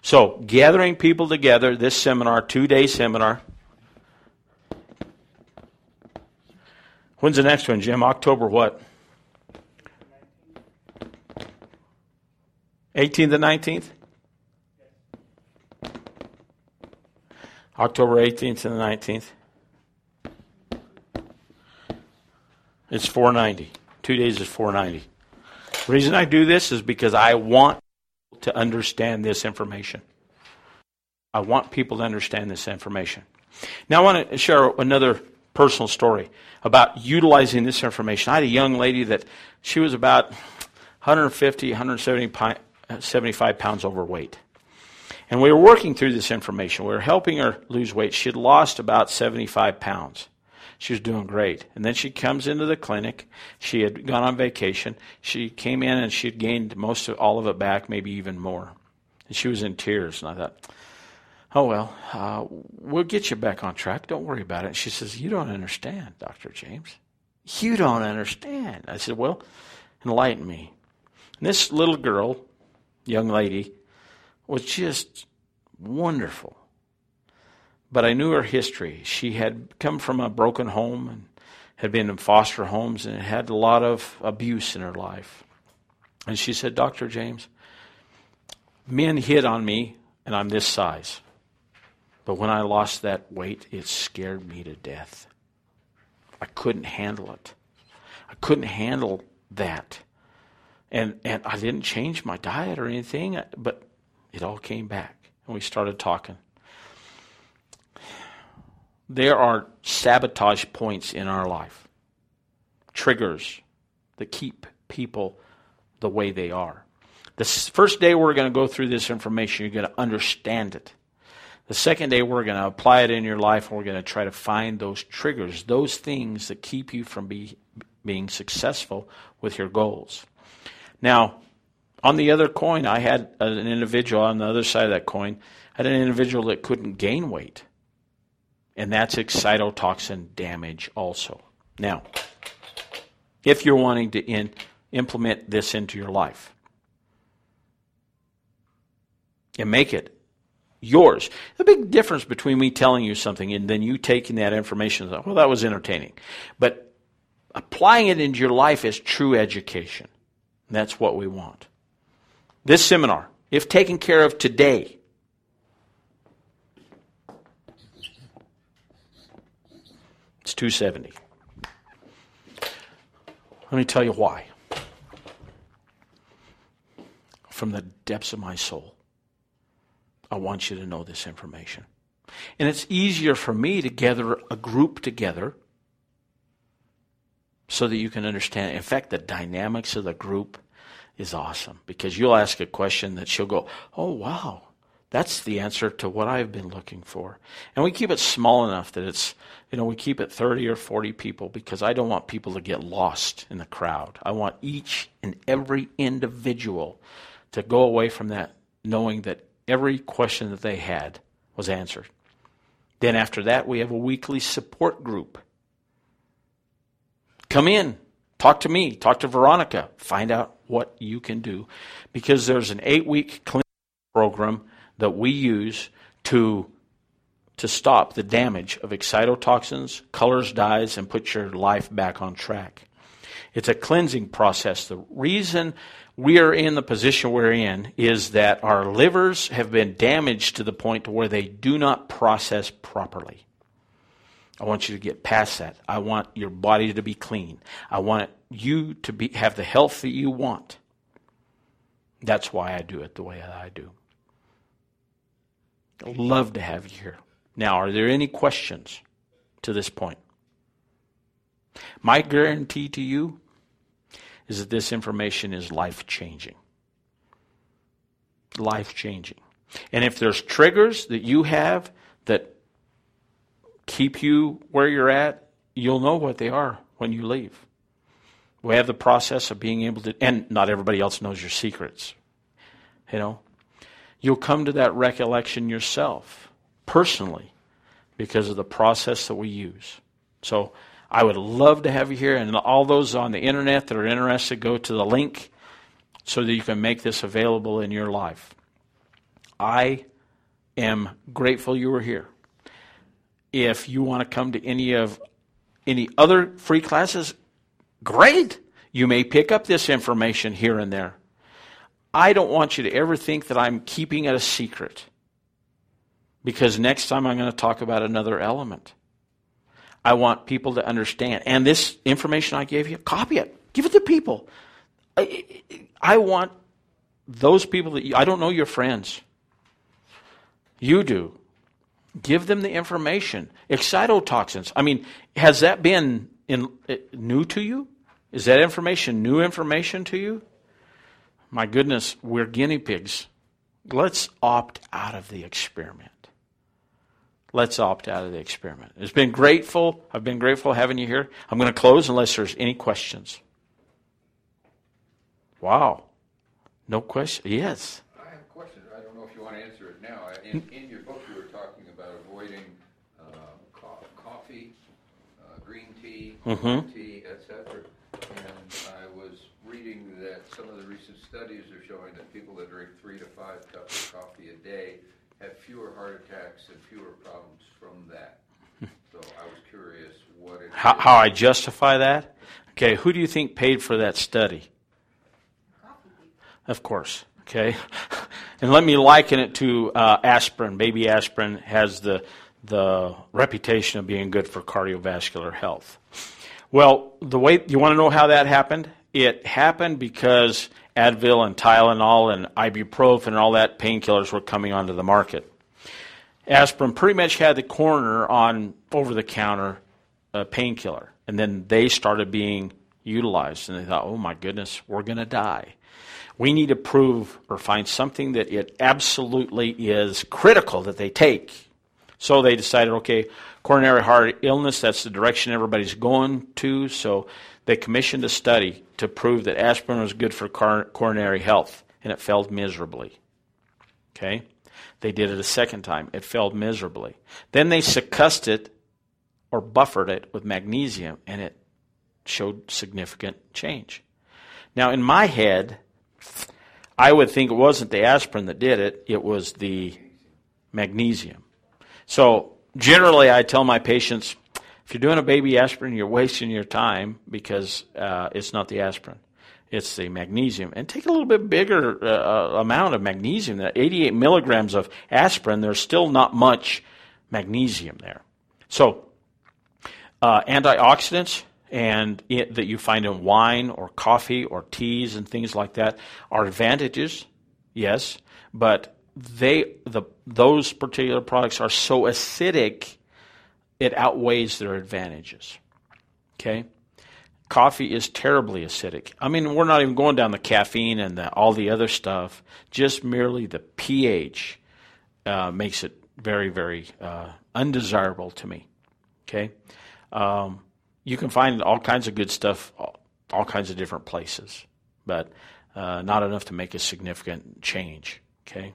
So, gathering people together, this seminar, two day seminar. When's the next one, Jim? October what? 18th to 19th? October 18th and the 19th. It's 490. Two days is 490. The reason I do this is because I want to understand this information. I want people to understand this information. Now, I want to share another personal story about utilizing this information. I had a young lady that she was about 150, 175 pounds overweight. And we were working through this information. We were helping her lose weight. She had lost about 75 pounds. She was doing great. And then she comes into the clinic. She had gone on vacation. She came in and she had gained most of all of it back, maybe even more. And she was in tears. And I thought, oh, well, uh, we'll get you back on track. Don't worry about it. And she says, you don't understand, Dr. James. You don't understand. I said, well, enlighten me. And this little girl, young lady, was just wonderful but I knew her history. She had come from a broken home and had been in foster homes and had a lot of abuse in her life. And she said, Dr. James, men hit on me and I'm this size. But when I lost that weight, it scared me to death. I couldn't handle it. I couldn't handle that. And, and I didn't change my diet or anything, but it all came back. And we started talking there are sabotage points in our life, triggers that keep people the way they are. The first day we're going to go through this information, you're going to understand it. The second day we're going to apply it in your life and we're going to try to find those triggers, those things that keep you from be, being successful with your goals. Now, on the other coin, I had an individual on the other side of that coin, had an individual that couldn't gain weight. And that's excitotoxin damage also. Now, if you're wanting to in, implement this into your life and make it yours, the big difference between me telling you something and then you taking that information, well, that was entertaining. But applying it into your life is true education. That's what we want. This seminar, if taken care of today, It's 270. Let me tell you why. From the depths of my soul, I want you to know this information. And it's easier for me to gather a group together so that you can understand. In fact, the dynamics of the group is awesome because you'll ask a question that she'll go, Oh, wow, that's the answer to what I've been looking for. And we keep it small enough that it's, you know, we keep it 30 or 40 people because I don't want people to get lost in the crowd. I want each and every individual to go away from that knowing that every question that they had was answered. Then after that, we have a weekly support group. Come in, talk to me, talk to Veronica, find out what you can do because there's an eight week clinic program that we use to to stop the damage of excitotoxins, colors, dyes, and put your life back on track. It's a cleansing process. The reason we are in the position we're in is that our livers have been damaged to the point to where they do not process properly. I want you to get past that. I want your body to be clean. I want you to be, have the health that you want. That's why I do it the way that I do. Love to have you here. Now, are there any questions to this point? My guarantee to you is that this information is life changing. Life changing. And if there's triggers that you have that keep you where you're at, you'll know what they are when you leave. we have the process of being able to, and not everybody else knows your secrets. You know, you'll come to that recollection yourself, personally, because of the process that we use. So I would love to have you here, and all those on the internet that are interested, go to the link so that you can make this available in your life. I am grateful you were here. If you want to come to any of any other free classes, great. You may pick up this information here and there. I don't want you to ever think that I'm keeping it a secret because next time I'm going to talk about another element. I want people to understand. And this information I gave you, copy it, give it to people. I, I want those people that you, I don't know your friends. You do. Give them the information. Excitotoxins. I mean, has that been in, new to you? Is that information new information to you? My goodness, we're guinea pigs. Let's opt out of the experiment. Let's opt out of the experiment. It's been grateful. I've been grateful having you here. I'm going to close unless there's any questions. Wow. No question? Yes. I have a question. I don't know if you want to answer it now. In, in your book, you were talking about avoiding uh, co- coffee, uh, green tea, Mhm. tea, etc. And I was reading that some of the recent studies are showing that drink three to five cups of coffee a day have fewer heart attacks and fewer problems from that. So I was curious what it How, is. how I justify that? Okay, who do you think paid for that study? Of course. Okay, and let me liken it to uh, aspirin. Baby aspirin has the the reputation of being good for cardiovascular health. Well, the way you want to know how that happened? It happened because Advil and Tylenol and ibuprofen and all that painkillers were coming onto the market. Aspirin pretty much had the corner on over the counter uh, painkiller, and then they started being utilized, and they thought, "Oh my goodness, we're going to die." We need to prove or find something that it absolutely is critical that they take. So they decided, okay, coronary heart illness, that's the direction everybody's going to. So they commissioned a study to prove that aspirin was good for car- coronary health, and it failed miserably. Okay? They did it a second time. It failed miserably. Then they succussed it or buffered it with magnesium, and it showed significant change. Now, in my head, I would think it wasn't the aspirin that did it, it was the magnesium. So, generally, I tell my patients if you're doing a baby aspirin, you're wasting your time because uh, it's not the aspirin. It's the magnesium. And take a little bit bigger uh, amount of magnesium. That 88 milligrams of aspirin, there's still not much magnesium there. So, uh, antioxidants and it, that you find in wine or coffee or teas and things like that are advantages, yes, but they the those particular products are so acidic it outweighs their advantages. Okay? Coffee is terribly acidic. I mean, we're not even going down the caffeine and the, all the other stuff. Just merely the pH uh, makes it very, very uh, undesirable to me. Okay? Um, you can find all kinds of good stuff, all, all kinds of different places, but uh, not enough to make a significant change. Okay?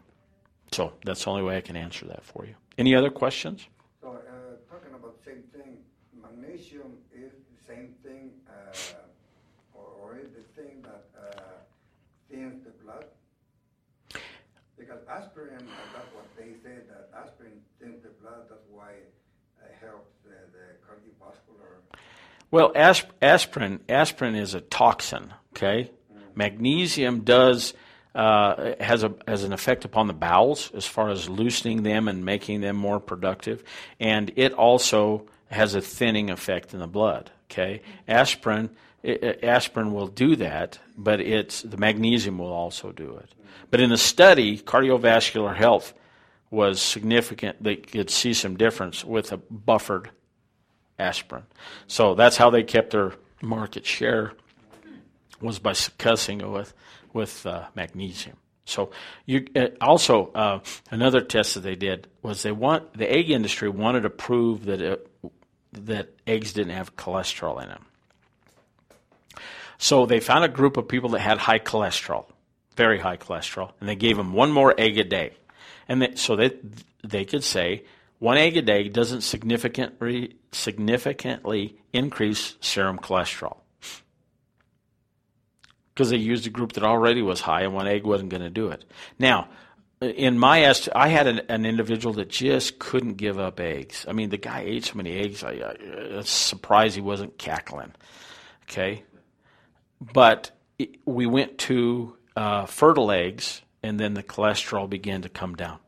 So that's the only way I can answer that for you. Any other questions? So, uh, talking about the same thing, magnesium is the same thing, uh, or, or is the thing that uh, thins the blood? Because aspirin, uh, that's what they say, that aspirin thins the blood, that's why it helps the, the cardiovascular. Well, asp- aspirin aspirin is a toxin. Okay, magnesium does uh, has a has an effect upon the bowels as far as loosening them and making them more productive, and it also has a thinning effect in the blood. Okay, aspirin aspirin will do that, but it's the magnesium will also do it. But in the study, cardiovascular health was significant. They could see some difference with a buffered aspirin. So that's how they kept their market share was by succussing it with with uh, magnesium. So you uh, also uh, another test that they did was they want the egg industry wanted to prove that it, that eggs didn't have cholesterol in them. So they found a group of people that had high cholesterol, very high cholesterol, and they gave them one more egg a day. And they, so that they could say one egg a day doesn't significantly significantly increase serum cholesterol because they used a group that already was high, and one egg wasn't going to do it. Now, in my est- I had an, an, individual that just couldn't give up eggs. I mean, the guy ate so many eggs. I, I, was surprised he wasn't cackling. Okay, but it, we went to uh, fertile eggs, and then the cholesterol began to come down.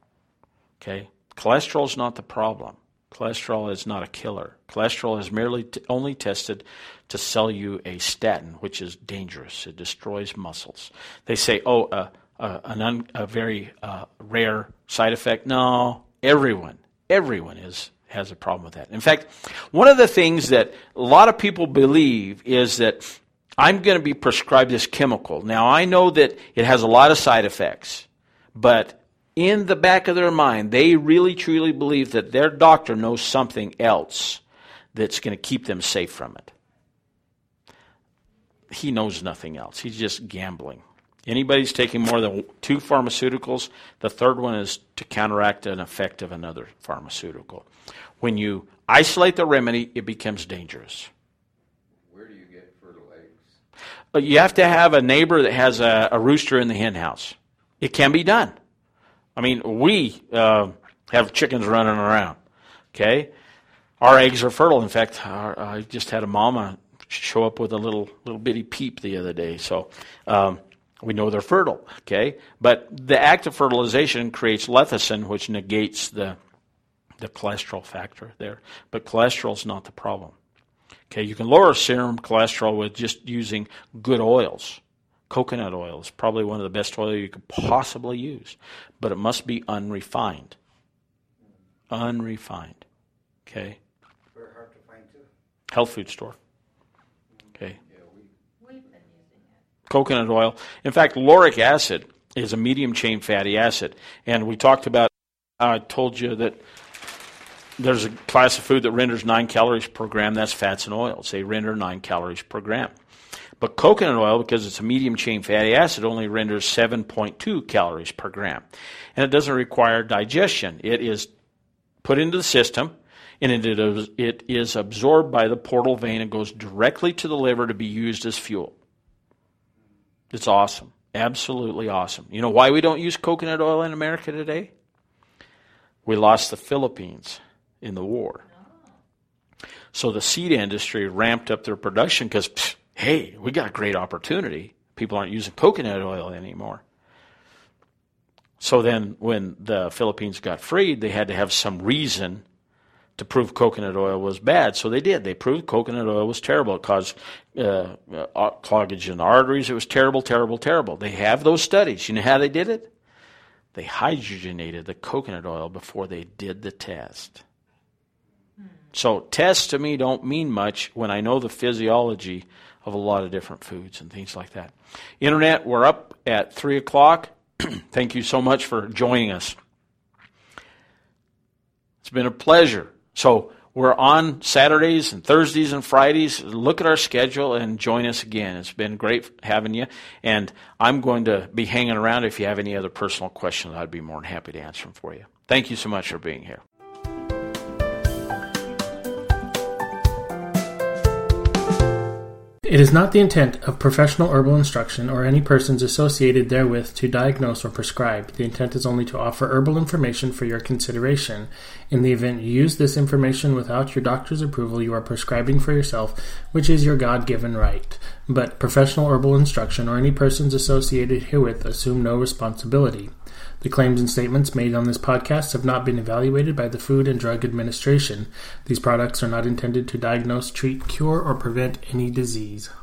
Okay, cholesterol is not the problem. Cholesterol is not a killer. Cholesterol is merely t- only tested to sell you a statin, which is dangerous. It destroys muscles. They say, oh, uh, uh, un, a very uh, rare side effect. No, everyone, everyone is has a problem with that. In fact, one of the things that a lot of people believe is that I'm going to be prescribed this chemical. Now, I know that it has a lot of side effects, but in the back of their mind, they really truly believe that their doctor knows something else that's going to keep them safe from it. He knows nothing else. He's just gambling. Anybody's taking more than two pharmaceuticals, the third one is to counteract an effect of another pharmaceutical. When you isolate the remedy, it becomes dangerous. Where do you get fertile eggs? You have to have a neighbor that has a, a rooster in the hen house. It can be done. I mean, we uh, have chickens running around. Okay, our eggs are fertile. In fact, our, I just had a mama show up with a little little bitty peep the other day. So um, we know they're fertile. Okay, but the act of fertilization creates lecithin, which negates the the cholesterol factor there. But cholesterol is not the problem. Okay, you can lower serum cholesterol with just using good oils. Coconut oil is probably one of the best oil you could possibly use, but it must be unrefined. Unrefined. Okay. Very hard to find too. Health food store. Okay. Yeah, we, We've been using it. Coconut oil. In fact, lauric acid is a medium chain fatty acid, and we talked about. I told you that there's a class of food that renders nine calories per gram. That's fats and oils. They render nine calories per gram. But coconut oil, because it's a medium chain fatty acid, only renders 7.2 calories per gram. And it doesn't require digestion. It is put into the system and it is, it is absorbed by the portal vein and goes directly to the liver to be used as fuel. It's awesome. Absolutely awesome. You know why we don't use coconut oil in America today? We lost the Philippines in the war. So the seed industry ramped up their production because hey, we got a great opportunity. People aren't using coconut oil anymore. So then, when the Philippines got freed, they had to have some reason to prove coconut oil was bad. So they did. They proved coconut oil was terrible. It caused uh, uh, cloggage in the arteries. It was terrible, terrible, terrible. They have those studies. You know how they did it? They hydrogenated the coconut oil before they did the test. So tests to me don't mean much when I know the physiology of a lot of different foods and things like that. Internet, we're up at 3 o'clock. Thank you so much for joining us. It's been a pleasure. So we're on Saturdays and Thursdays and Fridays. Look at our schedule and join us again. It's been great having you. And I'm going to be hanging around. If you have any other personal questions, I'd be more than happy to answer them for you. Thank you so much for being here. It is not the intent of professional herbal instruction or any persons associated therewith to diagnose or prescribe. The intent is only to offer herbal information for your consideration. In the event you use this information without your doctor's approval, you are prescribing for yourself, which is your God given right. But professional herbal instruction or any persons associated herewith assume no responsibility. The claims and statements made on this podcast have not been evaluated by the Food and Drug Administration. These products are not intended to diagnose, treat, cure, or prevent any disease.